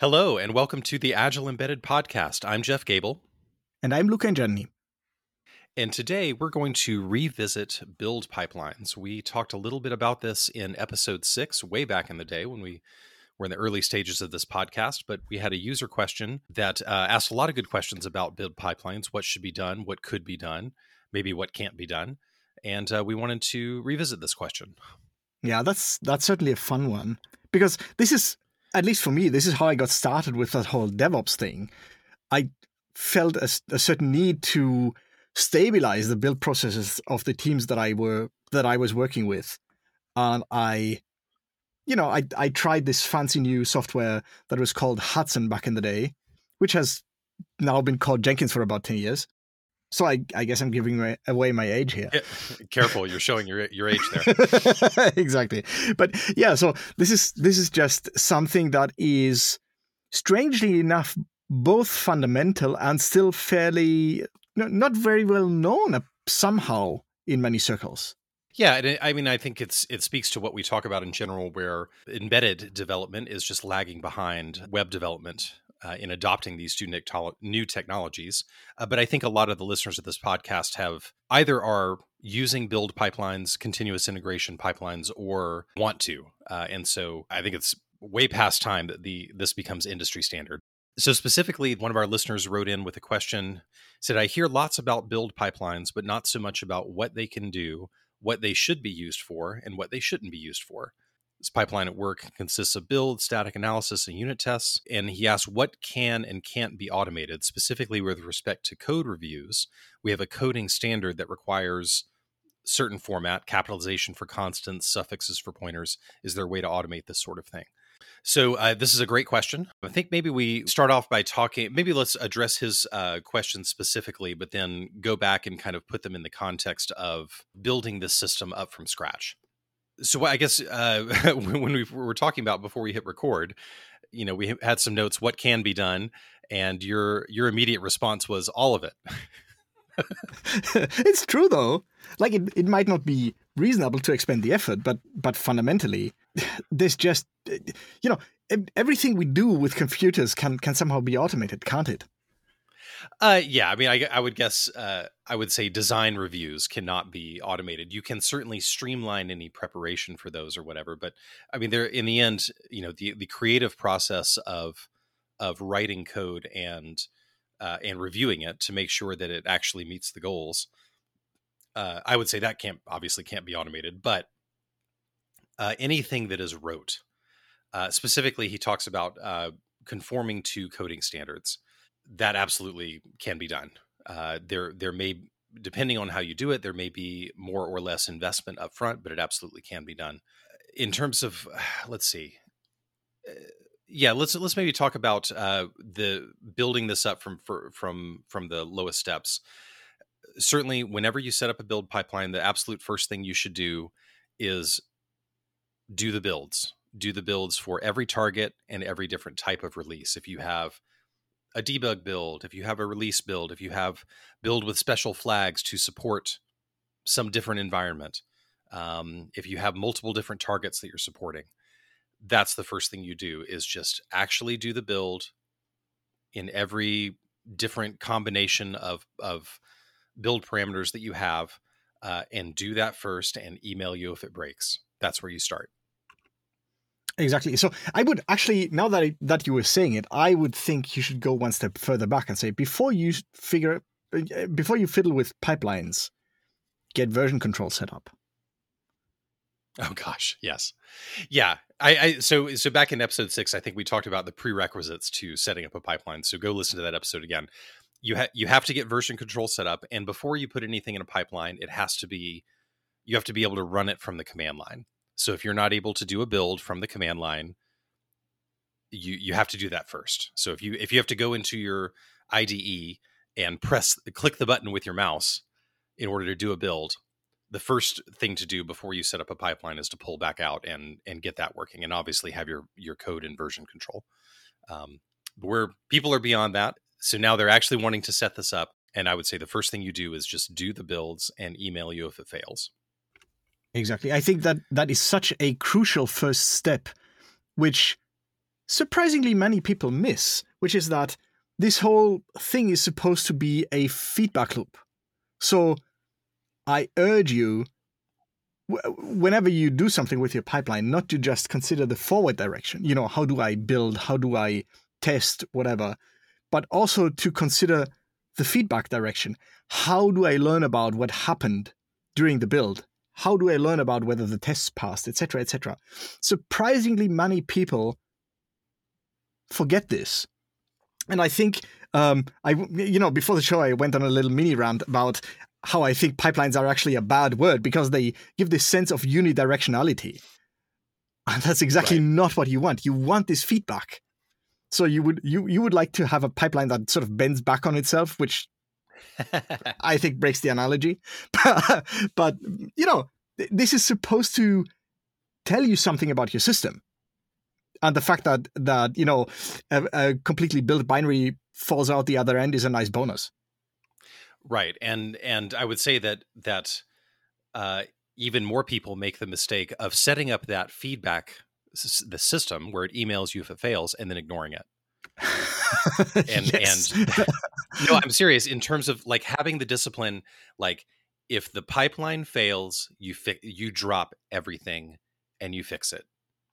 Hello, and welcome to the Agile Embedded Podcast. I'm Jeff Gable. And I'm Luca Ingianni. And today we're going to revisit build pipelines. We talked a little bit about this in episode six, way back in the day when we were in the early stages of this podcast. But we had a user question that uh, asked a lot of good questions about build pipelines what should be done, what could be done, maybe what can't be done. And uh, we wanted to revisit this question. Yeah, that's that's certainly a fun one because this is at least for me, this is how I got started with that whole DevOps thing. I felt a, a, certain need to stabilize the build processes of the teams that I were that I was working with, and I, you know, I I tried this fancy new software that was called Hudson back in the day, which has now been called Jenkins for about ten years. So I, I guess I'm giving my, away my age here. Careful, you're showing your your age there. exactly. But yeah, so this is this is just something that is strangely enough both fundamental and still fairly not very well known somehow in many circles. Yeah, I mean, I think it's it speaks to what we talk about in general, where embedded development is just lagging behind web development uh, in adopting these two new technologies. Uh, but I think a lot of the listeners of this podcast have either are using build pipelines, continuous integration pipelines, or want to. Uh, and so I think it's way past time that the this becomes industry standard. So specifically, one of our listeners wrote in with a question: said, "I hear lots about build pipelines, but not so much about what they can do." What they should be used for and what they shouldn't be used for. This pipeline at work consists of build, static analysis, and unit tests. And he asked what can and can't be automated, specifically with respect to code reviews. We have a coding standard that requires certain format, capitalization for constants, suffixes for pointers. Is there a way to automate this sort of thing? So uh, this is a great question. I think maybe we start off by talking. Maybe let's address his uh, question specifically, but then go back and kind of put them in the context of building this system up from scratch so I guess uh, when we were talking about before we hit record, you know, we had some notes what can be done, and your your immediate response was all of it. it's true though. Like it, it might not be reasonable to expend the effort, but but fundamentally, this just you know everything we do with computers can can somehow be automated, can't it? Uh, yeah, I mean, I, I would guess uh, I would say design reviews cannot be automated. You can certainly streamline any preparation for those or whatever, but I mean, there in the end, you know, the the creative process of of writing code and uh, and reviewing it to make sure that it actually meets the goals. Uh, I would say that can't obviously can't be automated, but uh, anything that is rote, uh, specifically, he talks about uh, conforming to coding standards that absolutely can be done. Uh, there, there may, depending on how you do it, there may be more or less investment up front, but it absolutely can be done. In terms of, let's see, uh, yeah, let's let's maybe talk about uh, the building this up from for, from from the lowest steps. Certainly, whenever you set up a build pipeline, the absolute first thing you should do is do the builds. Do the builds for every target and every different type of release. If you have a debug build, if you have a release build, if you have build with special flags to support some different environment, um, if you have multiple different targets that you're supporting, that's the first thing you do is just actually do the build in every different combination of of build parameters that you have, uh, and do that first, and email you if it breaks. That's where you start. Exactly. So I would actually, now that I, that you were saying it, I would think you should go one step further back and say before you figure, uh, before you fiddle with pipelines, get version control set up. Oh gosh, yes, yeah. I, I so so back in episode six, I think we talked about the prerequisites to setting up a pipeline. So go listen to that episode again. You have you have to get version control set up, and before you put anything in a pipeline, it has to be you have to be able to run it from the command line. So if you're not able to do a build from the command line, you you have to do that first. So if you if you have to go into your IDE and press click the button with your mouse in order to do a build, the first thing to do before you set up a pipeline is to pull back out and and get that working, and obviously have your your code in version control. Um, where people are beyond that, so now they're actually wanting to set this up, and I would say the first thing you do is just do the builds and email you if it fails. Exactly. I think that that is such a crucial first step, which surprisingly many people miss, which is that this whole thing is supposed to be a feedback loop. So I urge you, whenever you do something with your pipeline, not to just consider the forward direction. You know, how do I build? How do I test? Whatever. But also to consider the feedback direction. How do I learn about what happened during the build? How do I learn about whether the tests passed, etc., etc.? Surprisingly, many people forget this, and I think um, I, you know, before the show, I went on a little mini rant about how I think pipelines are actually a bad word because they give this sense of unidirectionality, and that's exactly right. not what you want. You want this feedback. So you would you you would like to have a pipeline that sort of bends back on itself, which I think breaks the analogy. but you know, this is supposed to tell you something about your system, and the fact that that you know a, a completely built binary falls out the other end is a nice bonus. Right, and and I would say that that uh, even more people make the mistake of setting up that feedback the system where it emails you if it fails and then ignoring it. and yes. and no, I'm serious in terms of like having the discipline. Like, if the pipeline fails, you fix you drop everything and you fix it.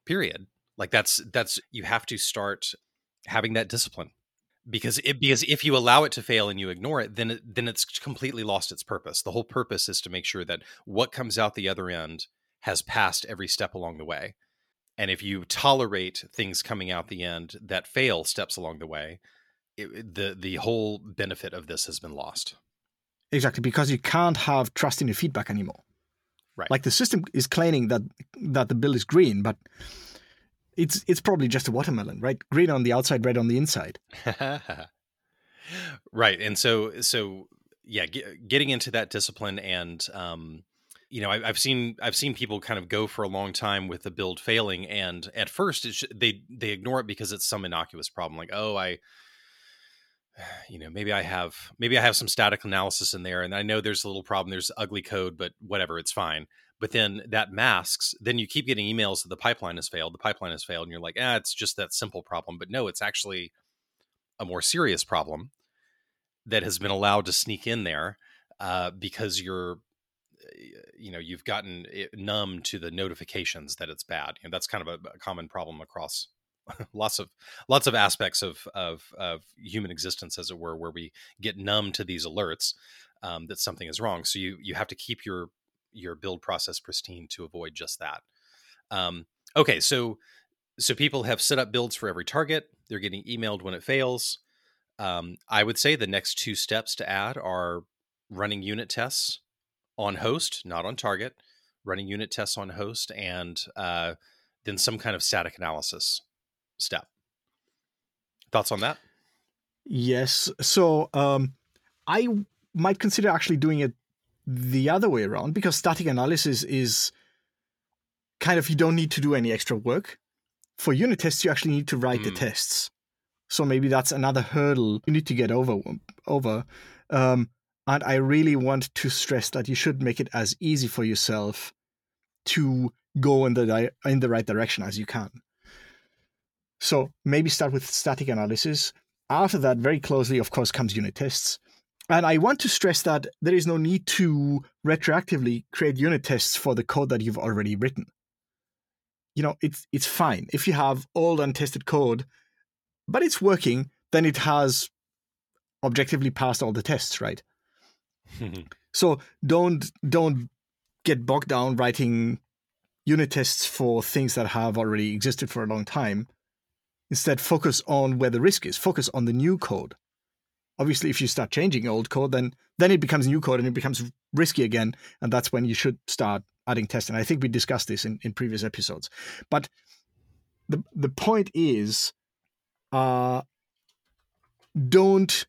Period. Like that's that's you have to start having that discipline because it because if you allow it to fail and you ignore it then it, then it's completely lost its purpose the whole purpose is to make sure that what comes out the other end has passed every step along the way and if you tolerate things coming out the end that fail steps along the way it, the the whole benefit of this has been lost exactly because you can't have trust in your feedback anymore right like the system is claiming that that the bill is green but it's it's probably just a watermelon, right? Green on the outside, red on the inside. right, and so so yeah, get, getting into that discipline and um, you know I, have seen I've seen people kind of go for a long time with the build failing, and at first they they ignore it because it's some innocuous problem, like oh I you know maybe i have maybe i have some static analysis in there and i know there's a little problem there's ugly code but whatever it's fine. But then that masks then you keep getting emails that the pipeline has failed the pipeline has failed and you're like ah it's just that simple problem but no it's actually a more serious problem that has been allowed to sneak in there uh, because you're you know you've gotten numb to the notifications that it's bad that's kind of a, a common problem across lots of lots of aspects of, of of human existence as it were where we get numb to these alerts um, that something is wrong so you you have to keep your your build process pristine to avoid just that. Um, okay, so so people have set up builds for every target. They're getting emailed when it fails. Um, I would say the next two steps to add are running unit tests on host, not on target. Running unit tests on host, and uh, then some kind of static analysis step. Thoughts on that? Yes. So um, I might consider actually doing it the other way around because static analysis is kind of you don't need to do any extra work. For unit tests, you actually need to write mm. the tests. So maybe that's another hurdle you need to get over. Over, um, and I really want to stress that you should make it as easy for yourself to go in the di- in the right direction as you can. So maybe start with static analysis. After that, very closely, of course, comes unit tests. And I want to stress that there is no need to retroactively create unit tests for the code that you've already written. You know, it's it's fine if you have old untested code, but it's working. Then it has objectively passed all the tests, right? so don't don't get bogged down writing unit tests for things that have already existed for a long time. Instead, focus on where the risk is. Focus on the new code obviously if you start changing old code then then it becomes new code and it becomes risky again and that's when you should start adding tests and i think we discussed this in, in previous episodes but the the point is uh don't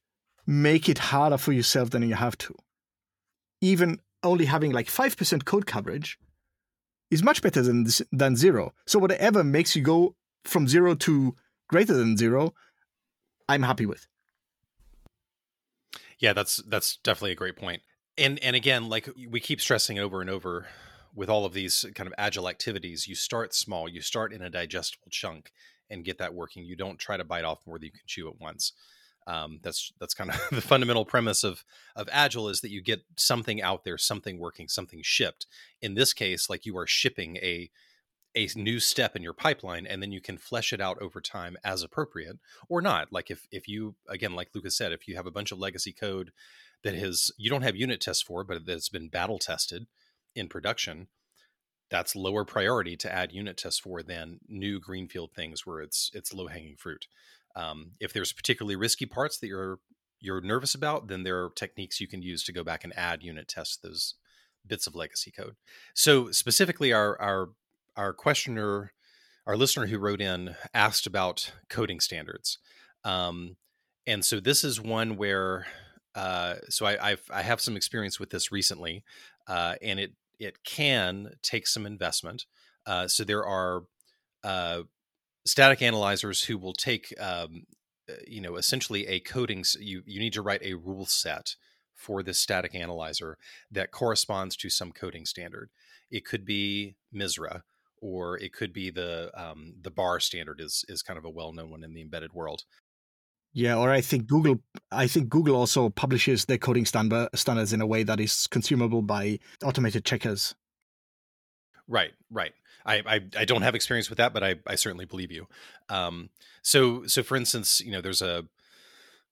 make it harder for yourself than you have to even only having like 5% code coverage is much better than than zero so whatever makes you go from zero to greater than zero i'm happy with yeah, that's that's definitely a great point. And and again, like we keep stressing over and over with all of these kind of agile activities, you start small, you start in a digestible chunk and get that working. You don't try to bite off more than you can chew at once. Um, that's that's kind of the fundamental premise of of agile is that you get something out there, something working, something shipped. In this case, like you are shipping a a new step in your pipeline and then you can flesh it out over time as appropriate or not like if if you again like lucas said if you have a bunch of legacy code that has you don't have unit tests for but that's been battle tested in production that's lower priority to add unit tests for than new greenfield things where it's it's low hanging fruit um, if there's particularly risky parts that you're you're nervous about then there are techniques you can use to go back and add unit tests those bits of legacy code so specifically our our our questioner, our listener who wrote in asked about coding standards. Um, and so this is one where, uh, so I, I've, I have some experience with this recently, uh, and it it can take some investment. Uh, so there are uh, static analyzers who will take, um, uh, you know, essentially a coding. You you need to write a rule set for this static analyzer that corresponds to some coding standard. It could be MISRA, or it could be the um, the Barr standard is is kind of a well known one in the embedded world. Yeah, or I think Google I think Google also publishes their coding standard standards in a way that is consumable by automated checkers. Right, right. I, I, I don't have experience with that, but I, I certainly believe you. Um, so so for instance, you know, there's a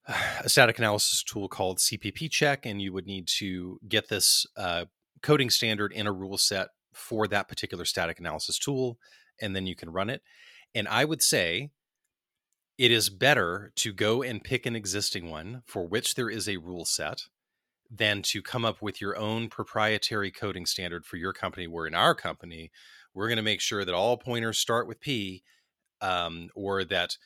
a static analysis tool called Cppcheck, and you would need to get this uh, coding standard in a rule set for that particular static analysis tool, and then you can run it. And I would say it is better to go and pick an existing one for which there is a rule set than to come up with your own proprietary coding standard for your company. Where in our company, we're going to make sure that all pointers start with P, um, or that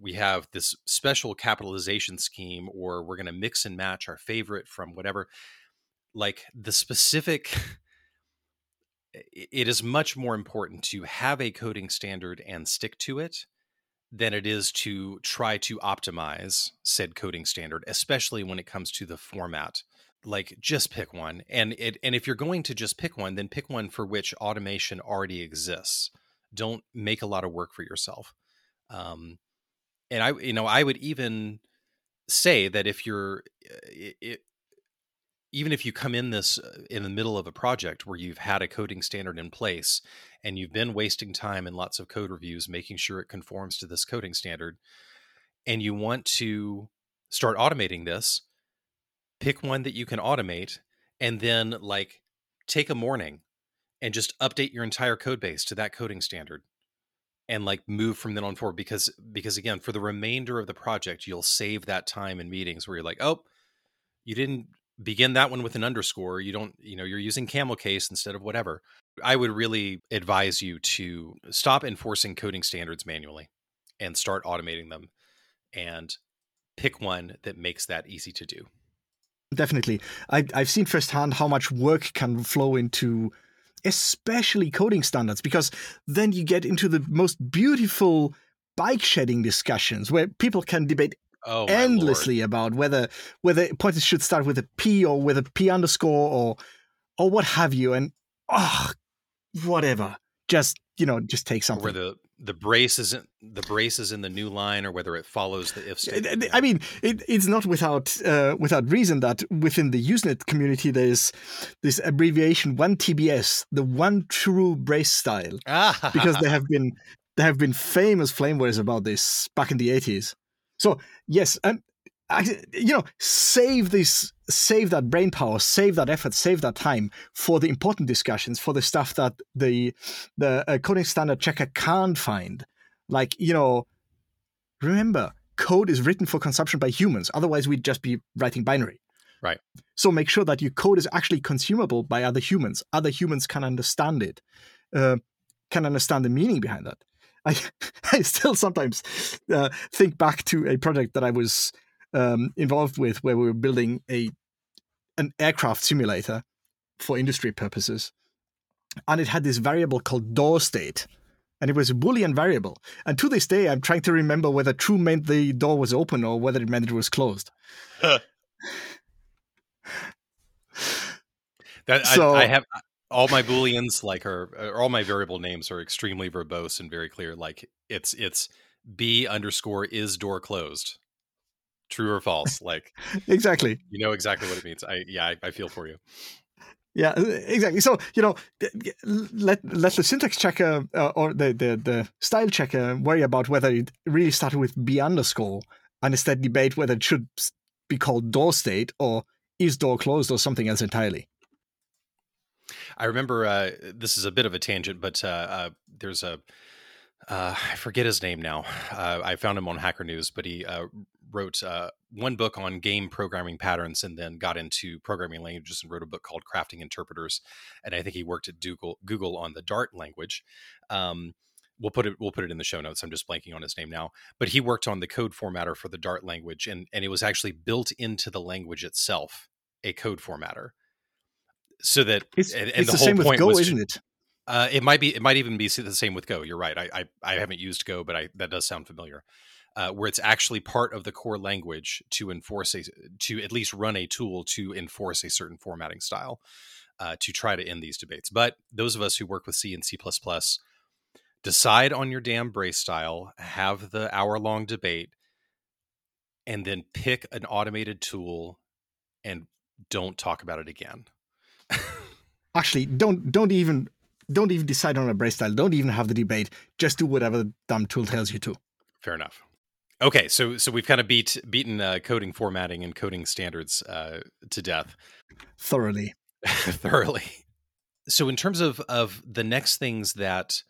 we have this special capitalization scheme, or we're going to mix and match our favorite from whatever. Like the specific it is much more important to have a coding standard and stick to it than it is to try to optimize said coding standard, especially when it comes to the format. Like just pick one. And it and if you're going to just pick one, then pick one for which automation already exists. Don't make a lot of work for yourself. Um, and I, you know, I would even say that if you're, it, even if you come in this uh, in the middle of a project where you've had a coding standard in place and you've been wasting time in lots of code reviews making sure it conforms to this coding standard and you want to start automating this pick one that you can automate and then like take a morning and just update your entire code base to that coding standard and like move from then on forward because because again for the remainder of the project you'll save that time in meetings where you're like oh you didn't begin that one with an underscore. You don't you know you're using camel case instead of whatever. I would really advise you to stop enforcing coding standards manually and start automating them and pick one that makes that easy to do definitely I, i've seen firsthand how much work can flow into especially coding standards because then you get into the most beautiful bike shedding discussions where people can debate oh, endlessly about whether whether pointers should start with a P or with a P underscore or or what have you, and oh, whatever. Just you know, just take something. Where the the brace isn't the brace is in the new line, or whether it follows the if statement. I mean, it, it's not without uh, without reason that within the Usenet community there's this abbreviation one TBS, the one true brace style, because there have been there have been famous flame wars about this back in the eighties. So yes, and you know, save this, save that brain power, save that effort, save that time for the important discussions, for the stuff that the the uh, coding standard checker can't find. Like you know, remember, code is written for consumption by humans. Otherwise, we'd just be writing binary. Right. So make sure that your code is actually consumable by other humans. Other humans can understand it, uh, can understand the meaning behind that. I, I still sometimes uh, think back to a project that I was um, involved with where we were building a an aircraft simulator for industry purposes, and it had this variable called door state, and it was a boolean variable. And to this day, I'm trying to remember whether true meant the door was open or whether it meant it was closed. that so, I, I have all my booleans like are all my variable names are extremely verbose and very clear like it's it's B underscore is door closed. True or false? Like exactly. You know exactly what it means. I yeah, I, I feel for you. Yeah, exactly. So you know, let let the syntax checker uh, or the, the the style checker worry about whether it really started with b underscore, and instead debate whether it should be called door state or is door closed or something else entirely. I remember uh, this is a bit of a tangent, but uh, uh there's a uh, I forget his name now. Uh, I found him on Hacker News, but he wrote uh, one book on game programming patterns and then got into programming languages and wrote a book called Crafting Interpreters. And I think he worked at Google, Google on the Dart language. Um, we'll put it we'll put it in the show notes. I'm just blanking on his name now, but he worked on the code formatter for the Dart language, and and it was actually built into the language itself, a code formatter, so that it's, and, and the, the, whole same point with Go, was isn't it? Uh, it might be. It might even be the same with Go. You're right. I I, I haven't used Go, but I that does sound familiar uh, where it's actually part of the core language to enforce a to at least run a tool to enforce a certain formatting style uh, to try to end these debates. But those of us who work with C and C decide on your damn brace style, have the hour long debate, and then pick an automated tool and don't talk about it again. Actually, don't don't even don't even decide on a brace style. Don't even have the debate. Just do whatever the dumb tool tells you to. Fair enough. Okay, so so we've kind of beat beaten uh, coding formatting and coding standards uh, to death. Thoroughly, thoroughly. So in terms of of the next things that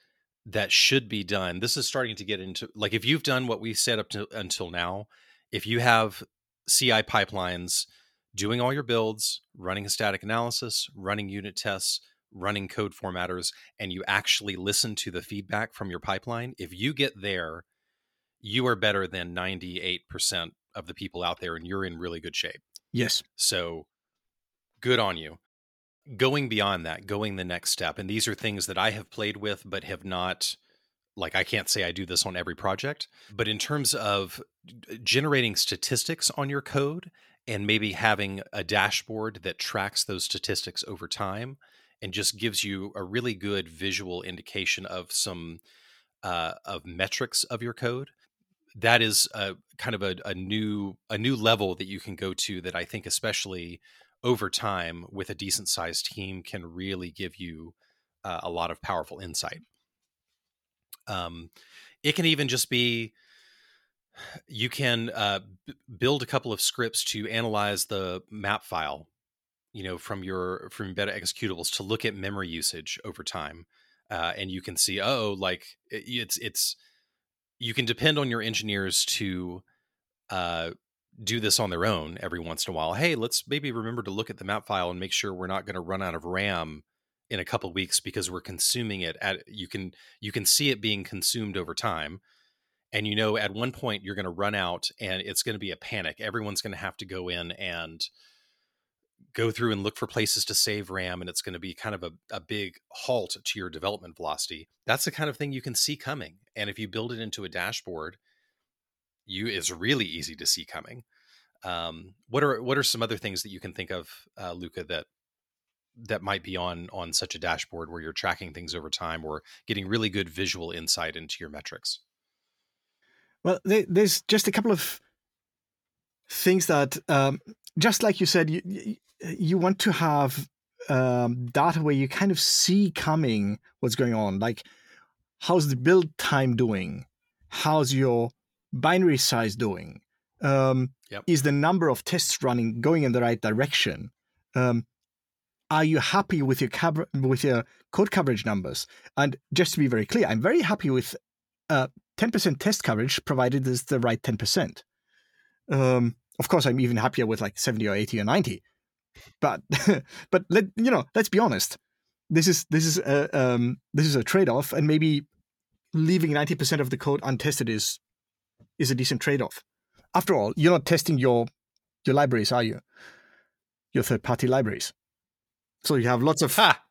that should be done, this is starting to get into like if you've done what we set up to until now, if you have CI pipelines doing all your builds, running a static analysis, running unit tests, running code formatters, and you actually listen to the feedback from your pipeline, if you get there you are better than 98% of the people out there and you're in really good shape. Yes. So good on you. Going beyond that, going the next step. And these are things that I have played with, but have not, like, I can't say I do this on every project. But in terms of generating statistics on your code and maybe having a dashboard that tracks those statistics over time and just gives you a really good visual indication of some uh, of metrics of your code that is a kind of a, a new a new level that you can go to that I think especially over time with a decent sized team can really give you uh, a lot of powerful insight. Um, it can even just be you can uh, b- build a couple of scripts to analyze the map file, you know, from your from embedded executables to look at memory usage over time, uh, and you can see oh, like it, it's it's you can depend on your engineers to uh, do this on their own every once in a while. Hey, let's maybe remember to look at the map file and make sure we're not going to run out of RAM in a couple weeks because we're consuming it at you can you can see it being consumed over time and you know at one point you're going to run out and it's going to be a panic everyone's going to have to go in and go through and look for places to save RAM and it's going to be kind of a, a big halt to your development velocity. That's the kind of thing you can see coming. And if you build it into a dashboard, you is really easy to see coming. Um, what are what are some other things that you can think of, uh, Luca, that that might be on on such a dashboard where you're tracking things over time or getting really good visual insight into your metrics? Well, there's just a couple of things that, um, just like you said, you, you want to have um, data where you kind of see coming what's going on. Like, how's the build time doing? How's your binary size doing? Um, yep. Is the number of tests running going in the right direction? Um, are you happy with your cover- with your code coverage numbers? And just to be very clear, I'm very happy with uh, 10% test coverage, provided it's the right 10%. Um, of course, I'm even happier with like 70 or 80 or 90 but but let you know let's be honest. This is this is a um, this is a trade-off and maybe leaving 90% of the code untested is is a decent trade-off. After all you're not testing your your libraries are you? Your third-party libraries. So you have lots of ha!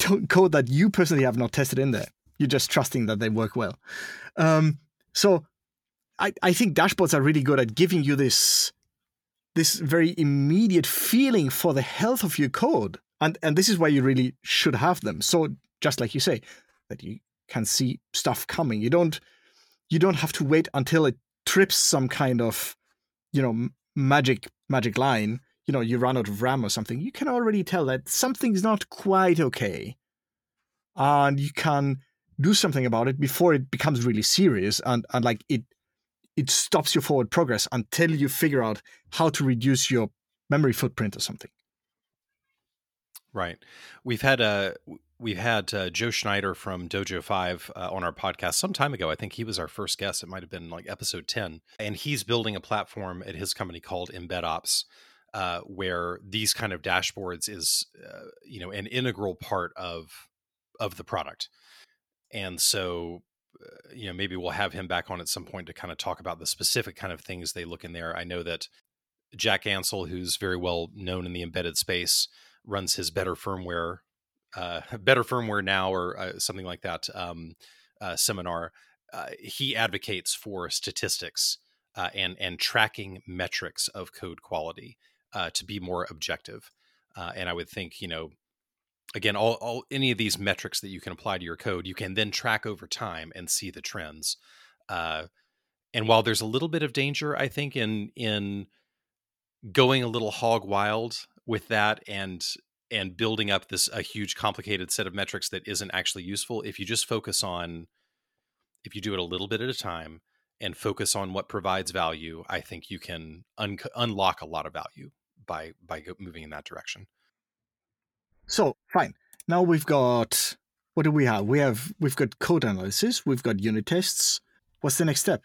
code that you personally have not tested in there. You're just trusting that they work well. Um, so I, I think dashboards are really good at giving you this this very immediate feeling for the health of your code. And and this is why you really should have them. So just like you say, that you can see stuff coming. You don't you don't have to wait until it trips some kind of, you know, magic magic line. You know, you run out of RAM or something. You can already tell that something's not quite okay, and you can do something about it before it becomes really serious and and like it it stops your forward progress until you figure out how to reduce your memory footprint or something. Right. We've had a uh, we've had uh, Joe Schneider from Dojo Five uh, on our podcast some time ago. I think he was our first guest. It might have been like episode ten, and he's building a platform at his company called EmbedOps. Uh, where these kind of dashboards is, uh, you know, an integral part of of the product, and so you know maybe we'll have him back on at some point to kind of talk about the specific kind of things they look in there. I know that Jack Ganssle, who's very well known in the embedded space, runs his better firmware uh, better firmware now or uh, something like that um, uh, seminar uh, he advocates for statistics uh, and and tracking metrics of code quality uh, to be more objective and i would think you know again all, all any of these metrics that you can apply to your code you can then track over time and see the trends uh, and while there's a little bit of danger i think in in going a little hog wild with that and and building up this a huge complicated set of metrics that isn't actually useful if you just focus on if you do it a little bit at a time and focus on what provides value i think you can un- unlock a lot of value by by moving in that direction so fine. Now we've got what do we have? We have we've got code analysis we've got unit tests. What's the next step?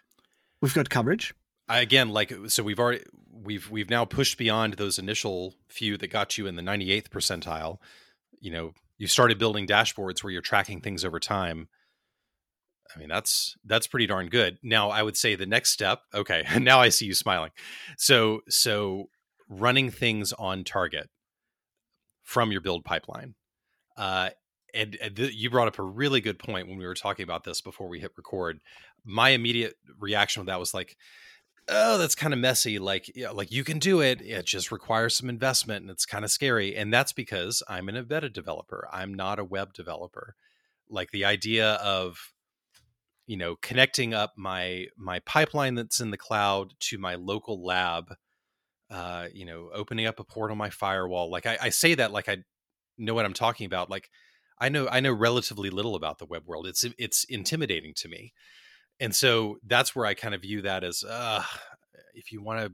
We've got coverage. Again like so we've already we've we've now pushed beyond those initial few that got you in the 98th percentile. You know you started building dashboards where you're tracking things over time. I mean that's that's pretty darn good. Now i would say the next step okay now i see you smiling. So so running things on target from your build pipeline. Uh and, and th- you brought up a really good point when we were talking about this before we hit record. My immediate reaction with that was like oh that's kind of messy like yeah like you can do it it just requires some investment and it's kind of scary. And that's because i'm an embedded developer i'm not a web developer. Like the idea of you know connecting up my my pipeline that's in the cloud to my local lab uh you know opening up a port on my firewall like I, I say that like i know what i'm talking about like i know i know relatively little about the web world it's it's intimidating to me and so that's where I kind of view that as uh, if you want to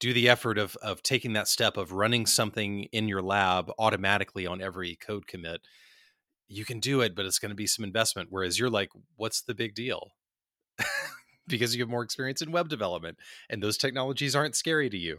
do the effort of of taking that step of running something in your lab automatically on every code commit, you can do it, but it's going to be some investment. Whereas you're like, what's the big deal? because you have more experience in web development, and those technologies aren't scary to you.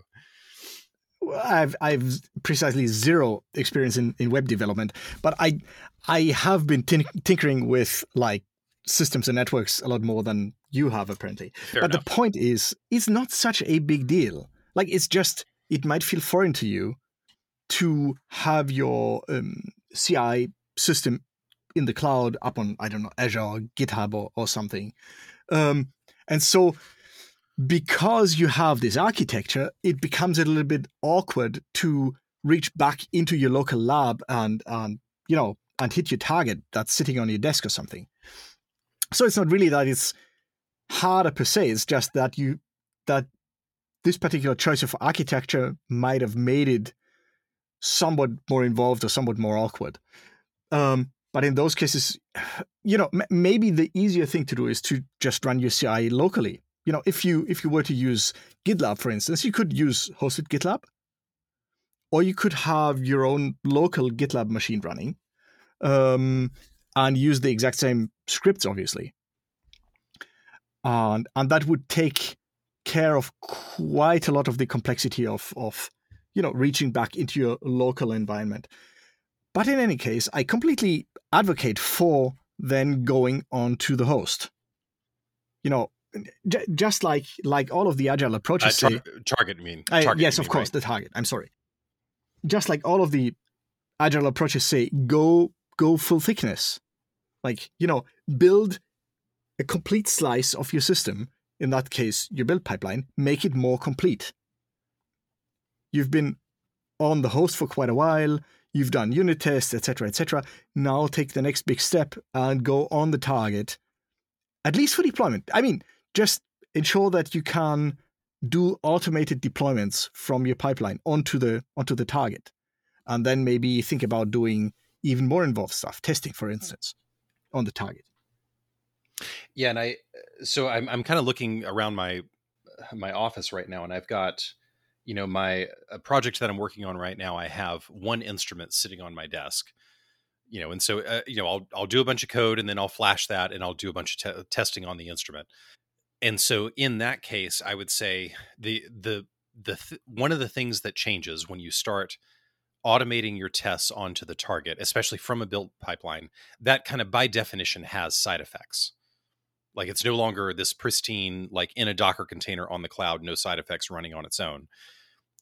I've I've precisely zero experience in, in web development, but I I have been tinkering with like systems and networks a lot more than you have apparently. Fair but enough. the point is, it's not such a big deal. Like it's just it might feel foreign to you to have your um, CI system in the cloud up on I don't know Azure or GitHub or, or something, um, and so because you have this architecture, it becomes a little bit awkward to reach back into your local lab and and you know and hit your target that's sitting on your desk or something. So it's not really that it's harder per se. It's just that you that this particular choice of architecture might have made it somewhat more involved or somewhat more awkward. Um, but in those cases, you know, m- maybe the easier thing to do is to just run your CI locally. You know, if you if you were to use GitLab, for instance, you could use hosted GitLab, or you could have your own local GitLab machine running. Um, and use the exact same scripts, obviously. And and that would take care of quite a lot of the complexity of of you know reaching back into your local environment. But in any case, I completely advocate for then going on to the host. You know, j- just like like all of the agile approaches uh, tar- say, target mean target, yes mean, of course right? the target i'm sorry just like all of the agile approaches say go go full thickness. Like, you know, build a complete slice of your system, in that case, your build pipeline, make it more complete. You've been on the host for quite a while, you've done unit tests, etc., etc. Now take the next big step and go on the target at least for deployment. I mean, just ensure that you can do automated deployments from your pipeline onto the onto the target, and then maybe think about doing even more involved stuff, testing, for instance, on the target. Yeah, and I so I'm I'm kind of looking around my my office right now, and I've got you know my a project that I'm working on right now. I have one instrument sitting on my desk, you know, and so uh, you know I'll I'll do a bunch of code, and then I'll flash that, and I'll do a bunch of te- testing on the instrument. And so in that case, I would say the the the th- one of the things that changes when you start automating your tests onto the target, especially from a build pipeline, that kind of by definition has side effects. Like it's no longer this pristine, like in a Docker container on the cloud, no side effects running on its own.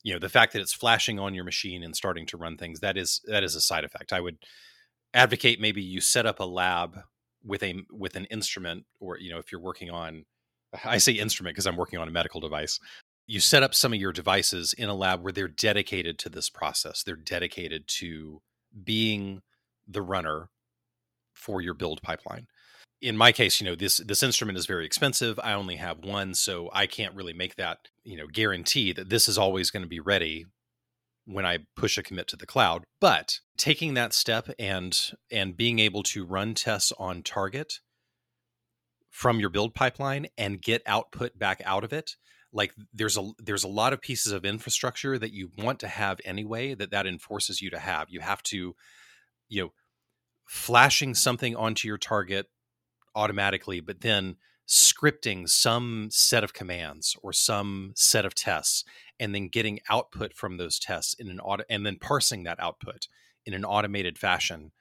You know, the fact that it's flashing on your machine and starting to run things, that is that is a side effect. I would advocate maybe you set up a lab with a with an instrument, or you know, if you're working on I say instrument because I'm working on a medical device. You set up some of your devices in a lab where they're dedicated to this process. They're dedicated to being the runner for your build pipeline in my case, you know, this this instrument is very expensive. I only have one, so I can't really make that, you know, guarantee that this is always going to be ready when I push a commit to the cloud. But taking that step and and being able to run tests on target from your build pipeline and get output back out of it, like there's a there's a lot of pieces of infrastructure that you want to have anyway that that enforces you to have. You have to you know flashing something onto your target automatically, but then scripting some set of commands or some set of tests and then getting output from those tests in an auto and then parsing that output in an automated fashion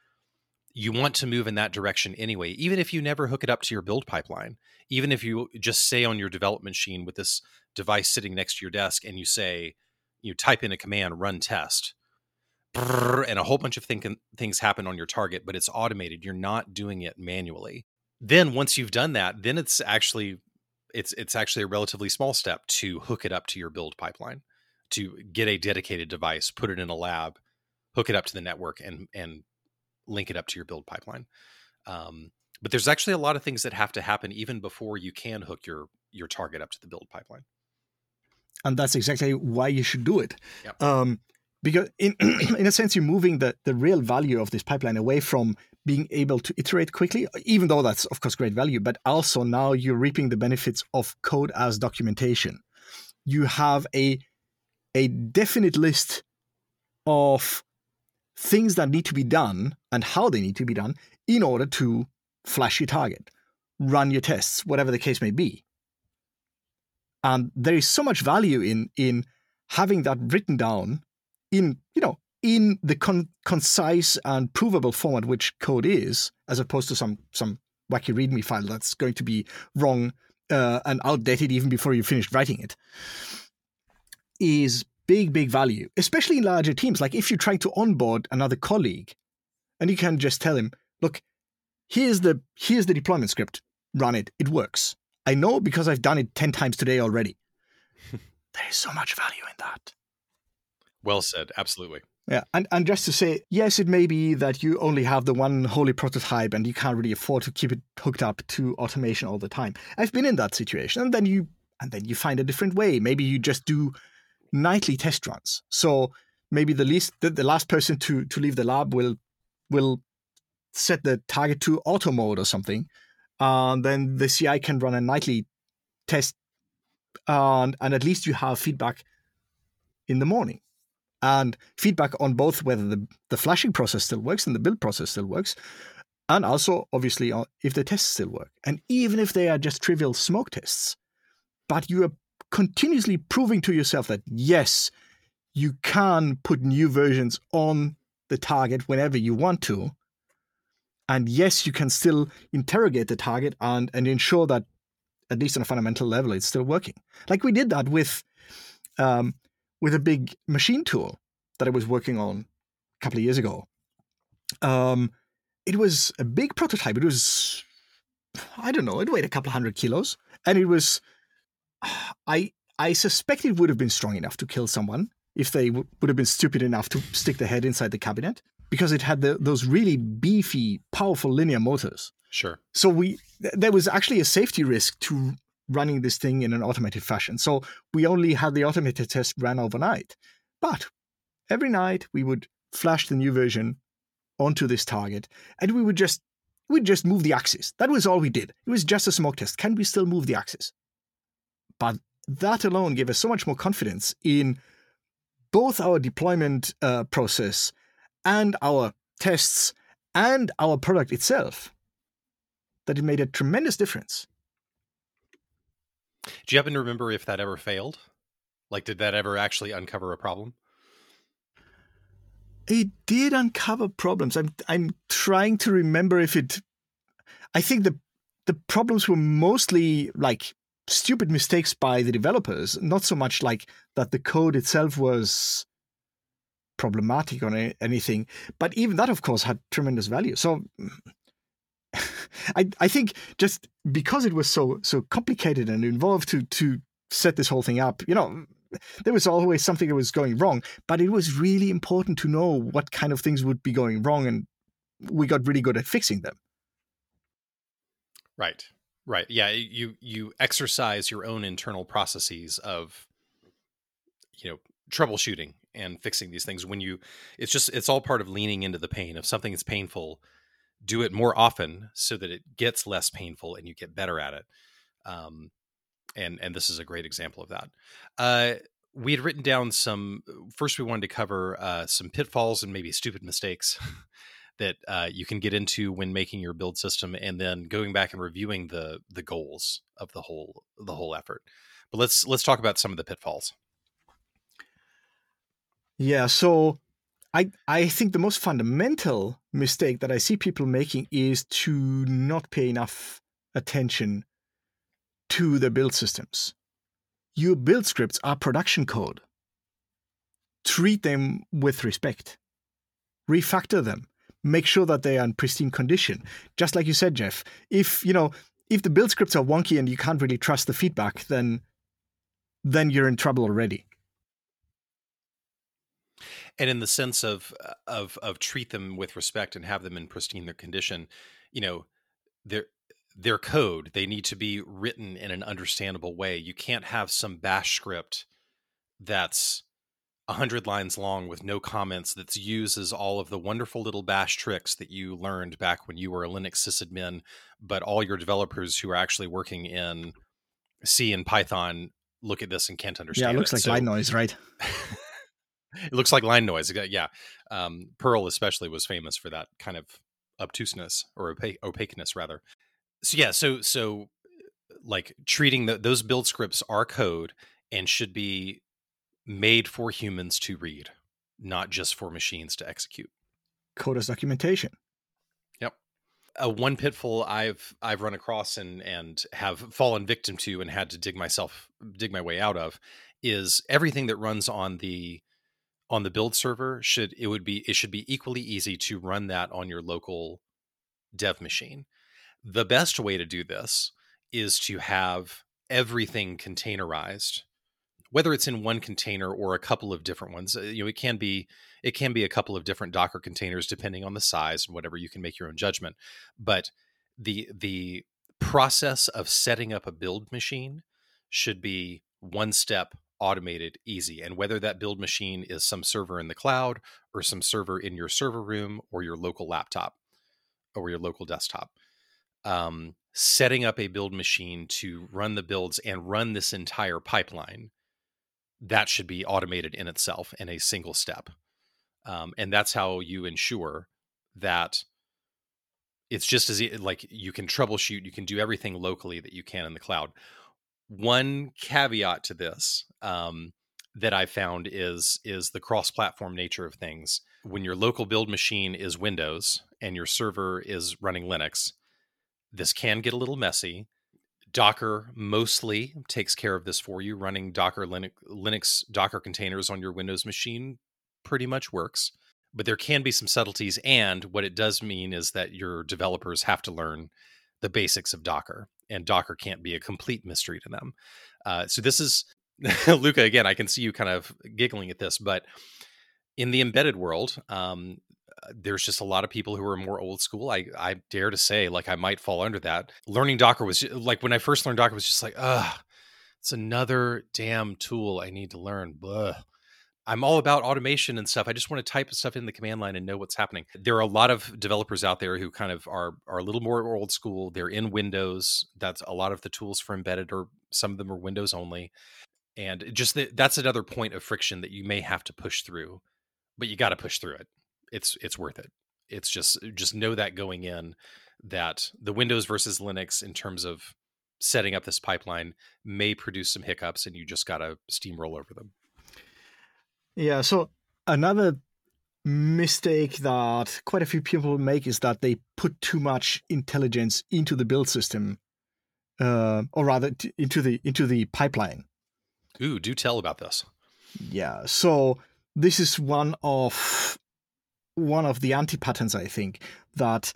you want to move in that direction anyway even if you never hook it up to your build pipeline. Even if you just say on your development machine with this device sitting next to your desk and you say you type in a command run test and a whole bunch of thing, things happen on your target but it's automated. You're not doing it manually then once you've done that, then it's actually it's it's actually a relatively small step to hook it up to your build pipeline, to get a dedicated device, put it in a lab, hook it up to the network, and and link it up to your build pipeline. Um, but there's actually a lot of things that have to happen even before you can hook your your target up to the build pipeline. And that's exactly why you should do it. Yep. Um, because in in a sense, you're moving the the real value of this pipeline away from being able to iterate quickly, even though that's of course great value, but also now you're reaping the benefits of code as documentation. You have a a definite list of things that need to be done and how they need to be done in order to flash your target, run your tests, whatever the case may be. And there is so much value in in having that written down in, you know, in the con- concise and provable format which code is, as opposed to some some wacky README file that's going to be wrong uh, and outdated even before you finished writing it, is big, big value, especially in larger teams. Like if you're trying to onboard another colleague, and you can just tell him, "Look, here's the here's the deployment script. Run it. It works. I know because I've done it ten times today already." there is so much value in that. Well said. Absolutely. Yeah, and, and just to say, yes, it may be that you only have the one holy prototype and you can't really afford to keep it hooked up to automation all the time. I've been in that situation, and then you and then you find a different way. Maybe you just do nightly test runs. So maybe the least the, the last person to to leave the lab will will set the target to auto mode or something, then the CI can run a nightly test, and and at least you have feedback in the morning and feedback on both whether the, the flashing process still works and the build process still works, and also obviously if the tests still work. And even if they are just trivial smoke tests, but you are continuously proving to yourself that yes, you can put new versions on the target whenever you want to. And yes, you can still interrogate the target and, and ensure that, at least on a fundamental level, it's still working. Like we did that with um, with a big machine tool that I was working on a couple of years ago. Um, it was a big prototype. It was, I don't know, it weighed a couple hundred kilos, and it was, I I suspect it would have been strong enough to kill someone if they w- would have been stupid enough to stick their head inside the cabinet because it had the, those really beefy, powerful linear motors. Sure. So we there was actually a safety risk to running this thing in an automated fashion. So we only had the automated test ran overnight. But every night we would flash the new version onto this target and we would just we'd just move the axis. That was all we did. It was just a smoke test. Can we still move the axis? But that alone gave us so much more confidence in both our deployment uh, process and our tests and our product itself that it made a tremendous difference. Do you happen to remember if that ever failed? Like, did that ever actually uncover a problem? It did uncover problems. I'm I'm trying to remember if it. I think the the problems were mostly like stupid mistakes by the developers, not so much like that the code itself was problematic or anything. But even that, of course, had tremendous value. So I I think just because it was so so complicated and involved to to set this whole thing up, you know, there was always something that was going wrong. But it was really important to know what kind of things would be going wrong, and we got really good at fixing them. Right. Right. Yeah, you you exercise your own internal processes of you know troubleshooting and fixing these things when you it's just it's all part of leaning into the pain if something is painful do it more often so that it gets less painful and you get better at it um, and and this is a great example of that. Uh, we had written down some first we wanted to cover uh, some pitfalls and maybe stupid mistakes that uh, you can get into when making your build system and then going back and reviewing the the goals of the whole the whole effort. But let's let's talk about some of the pitfalls. Yeah so I I think the most fundamental mistake that I see people making is to not pay enough attention to the build systems. Your build scripts are production code. Treat them with respect. Refactor them. Make sure that they are in pristine condition. Just like you said, Jeff. If you know, if the build scripts are wonky and you can't really trust the feedback, then then you're in trouble already and in the sense of uh, of of treat them with respect and have them in pristine their condition you know their their code they need to be written in an understandable way you can't have some bash script that's 100 lines long with no comments that uses all of the wonderful little bash tricks that you learned back when you were a linux sysadmin but all your developers who are actually working in c and python look at this and can't understand yeah it looks it. like so, line noise right it looks like line noise. Yeah, um, Perl especially was famous for that kind of obtuseness or opaque, opaqueness, rather. So yeah, so so like treating the, those build scripts are code and should be made for humans to read, not just for machines to execute. Code as documentation. Yep. Uh, one pitfall I've I've run across and and have fallen victim to and had to dig myself dig my way out of is everything that runs on the on the build server should it would be it should be equally easy to run that on your local dev machine. The best way to do this is to have everything containerized whether it's in one container or a couple of different ones uh, you know it can be it can be a couple of different docker containers depending on the size and whatever you can make your own judgment but the the process of setting up a build machine should be one step automated, easy. And whether that build machine is some server in the cloud or some server in your server room or your local laptop or your local desktop, um, setting up a build machine to run the builds and run this entire pipeline, that should be automated in itself in a single step. Um, and that's how you ensure that it's just as like you can troubleshoot, you can do everything locally that you can in the cloud one caveat to this um, that I found is is the cross-platform nature of things. When your local build machine is Windows and your server is running Linux, this can get a little messy. Docker mostly takes care of this for you. Running Docker Linux, Linux Docker containers on your Windows machine pretty much works. But there can be some subtleties, and what it does mean is that your developers have to learn the basics of Docker, and Docker can't be a complete mystery to them. Uh, so this is Luca again. I can see you kind of giggling at this, but in the embedded world, um, there's just a lot of people who are more old school. I I dare to say, like I might fall under that. Learning Docker was like when I first learned Docker was just like, ugh, it's another damn tool I need to learn. Blah. I'm all about automation and stuff. I just want to type stuff in the command line and know what's happening. There are a lot of developers out there who kind of are are a little more old school. They're in Windows. That's a lot of the tools for embedded, or some of them are Windows only. And just the, that's another point of friction that you may have to push through, but you got to push through it. It's it's worth it. It's just just know that going in that the Windows versus Linux in terms of setting up this pipeline may produce some hiccups, and you just got to steamroll over them. Yeah. So another mistake that quite a few people make is that they put too much intelligence into the build system, uh, or rather t- into the into the pipeline. Ooh, do tell about this. Yeah. So this is one of one of the anti patterns, I think, that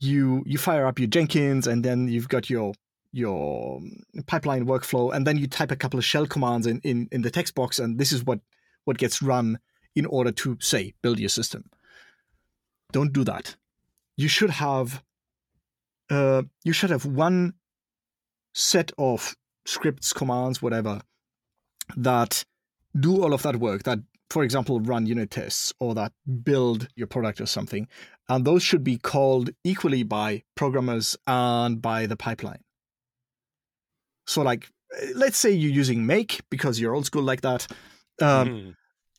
you you fire up your Jenkins and then you've got your your pipeline workflow, and then you type a couple of shell commands in, in, in the text box, and this is what what gets run in order to say build your system. Don't do that. You should have uh, you should have one set of scripts, commands, whatever that do all of that work. That, for example, run unit tests or that build your product or something, and those should be called equally by programmers and by the pipeline. So, like, let's say you're using make because you're old school like that. Um, mm.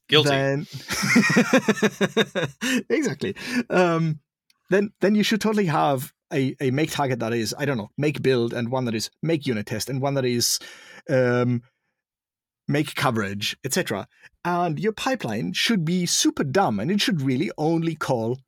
Guilty. Then exactly. Um, then then you should totally have a, a make target that is I don't know make build and one that is make unit test and one that is um, make coverage etc. And your pipeline should be super dumb and it should really only call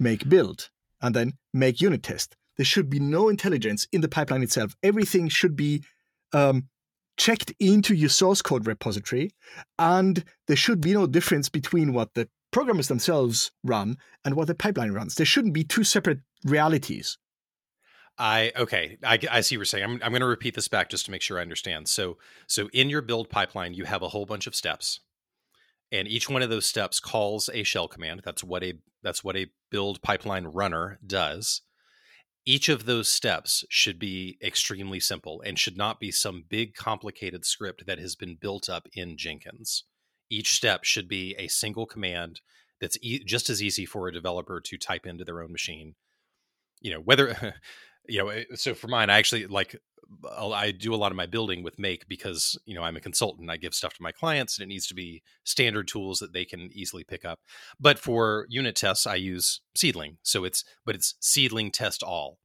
make build and then make unit test. There should be no intelligence in the pipeline itself. Everything should be um, checked into your source code repository, and there should be no difference between what the programmers themselves run and what the pipeline runs. There shouldn't be two separate realities. I okay, I, I see what you're saying. I'm, I'm going to repeat this back just to make sure I understand. So so in your build pipeline, you have a whole bunch of steps, and each one of those steps calls a shell command. That's what a that's what a build pipeline runner does each of those steps should be extremely simple and should not be some big complicated script that has been built up in Jenkins. Each step should be a single command that's e- just as easy for a developer to type into their own machine. You know, whether you know, eh, so for mine I actually like I do a lot of my building with Make because you know I'm a consultant. I give stuff to my clients, and it needs to be standard tools that they can easily pick up. But for unit tests, I use Ceedling. So it's but it's Ceedling test all.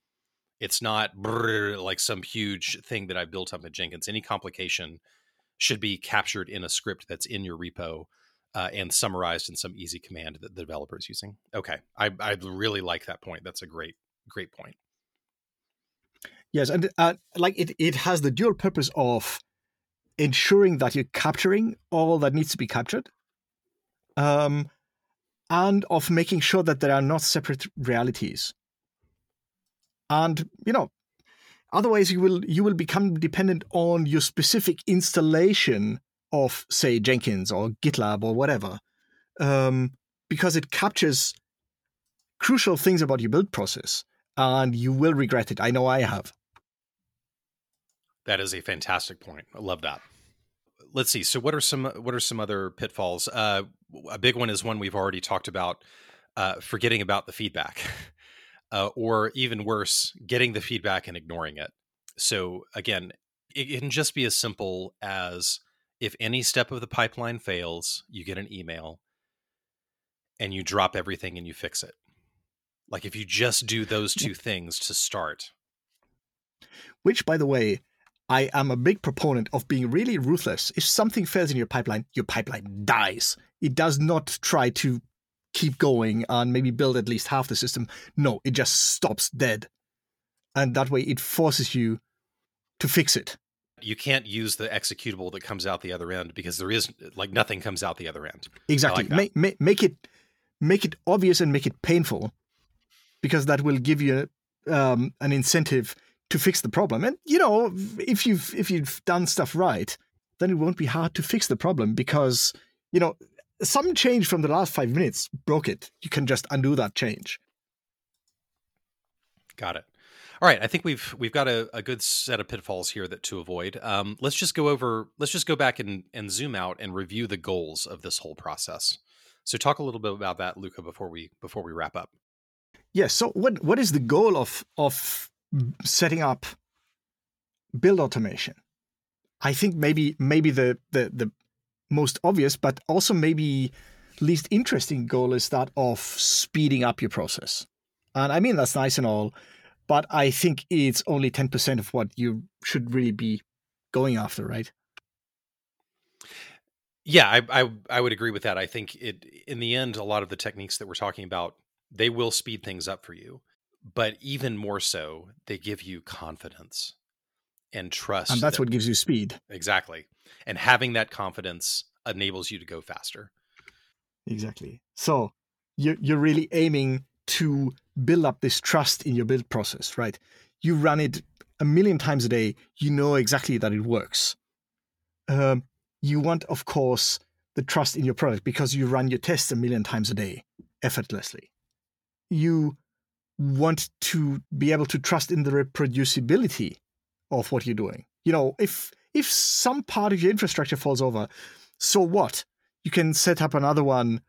It's not like some huge thing that I built up at Jenkins. Any complication should be captured in a script that's in your repo uh, and summarized in some easy command that the developer is using. Okay, I, I really like that point. That's a great great point. Yes, and uh, like it, it has the dual purpose of ensuring that you're capturing all that needs to be captured, um, and of making sure that there are not separate realities. And you know, otherwise you will you will become dependent on your specific installation of, say, Jenkins or GitLab or whatever, um, because it captures crucial things about your build process, and you will regret it. I know I have. That is a fantastic point. I love that. Let's see. So, what are some what are some other pitfalls? Uh, a big one is one we've already talked about: uh, forgetting about the feedback, uh, or even worse, getting the feedback and ignoring it. So, again, it can just be as simple as if any step of the pipeline fails, you get an email, and you drop everything and you fix it. Like if you just do those two things to start. Which, by the way, I am a big proponent of being really ruthless. If something fails in your pipeline, your pipeline dies. It does not try to keep going and maybe build at least half the system. No, it just stops dead. And that way it forces you to fix it. You can't use the executable that comes out the other end because there is like nothing comes out the other end. Exactly. Like make, make, make it make it obvious and make it painful because that will give you um, an incentive to fix the problem. And you know, if you've if you've done stuff right, then it won't be hard to fix the problem because you know some change from the last five minutes broke it. You can just undo that change. Got it. All right, I think we've we've got a, a good set of pitfalls here that to avoid. Um, let's just go over. Let's just go back and, and zoom out and review the goals of this whole process. So, talk a little bit about that, Luca, before we before we wrap up. Yes. So, what what is the goal of of setting up build automation? I think maybe maybe the the the most obvious, but also maybe least interesting goal is that of speeding up your process. And I mean that's nice and all, but I think it's only 10% of what you should really be going after, right? Yeah, I, I, I would agree with that. I think it in the end, a lot of the techniques that we're talking about, they will speed things up for you, but even more so, they give you confidence and trust. And that's that, what gives you speed. Exactly. And having that confidence enables you to go faster. Exactly. So you're you're really aiming to build up this trust in your build process, right? You run it a million times a day, you know exactly that it works. Um, you want, of course, the trust in your product because you run your tests a million times a day effortlessly. You want to be able to trust in the reproducibility of what you're doing. You know, if if some part of your infrastructure falls over, so what? You can set up another one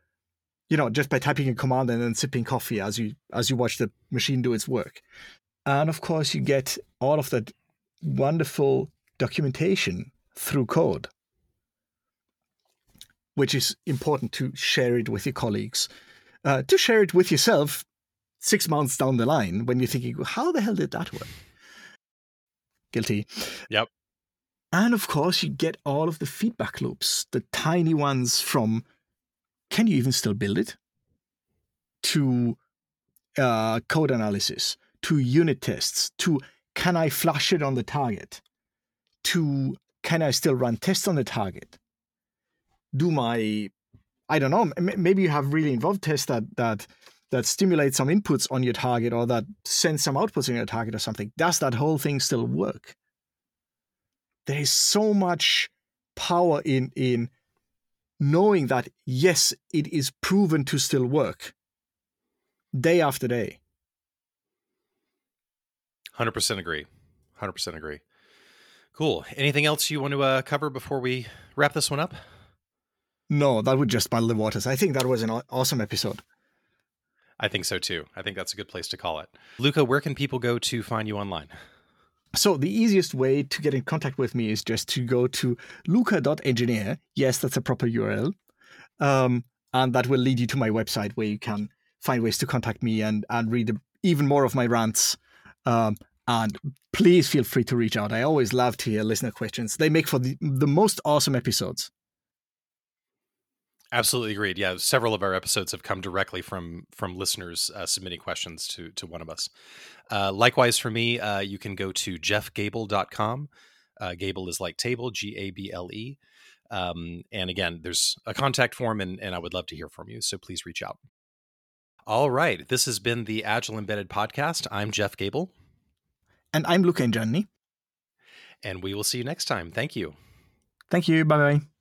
you know, just by typing a command and then sipping coffee as you as you watch the machine do its work. And of course, you get all of that wonderful documentation through code, which is important to share it with your colleagues, uh, to share it with yourself six months down the line when you're thinking, how the hell did that work? Guilty. Yep. And of course, you get all of the feedback loops, the tiny ones from can you even still build it? To uh, code analysis, to unit tests, to can I flash it on the target, to can I still run tests on the target? Do my, I don't know, maybe you have really involved tests that that that stimulate some inputs on your target or that send some outputs on your target or something. Does that whole thing still work? There is so much power in in knowing that, yes, it is proven to still work day after day. 100% agree. 100% agree. Cool. Anything else you want to uh, cover before we wrap this one up? No, that would just muddle the waters. I think that was an awesome episode. I think so too. I think that's a good place to call it. Luca, where can people go to find you online? So the easiest way to get in contact with me is just to go to luca.engineer. Yes, that's a proper URL. Um, and that will lead you to my website where you can find ways to contact me and, and read even more of my rants. Um, and please feel free to reach out. I always love to hear listener questions. They make for the, the most awesome episodes. Absolutely agreed. Yeah, several of our episodes have come directly from from listeners uh, submitting questions to to one of us. Uh, likewise, for me, uh, you can go to jeffgable.com. Uh, Gable is like table, G A B L E. Um, and again, there's a contact form, and, and I would love to hear from you. So please reach out. All right. This has been the Agile Embedded Podcast. I'm Jeff Gable. And I'm Luca Ingianni. And we will see you next time. Thank you. Thank you. Bye bye.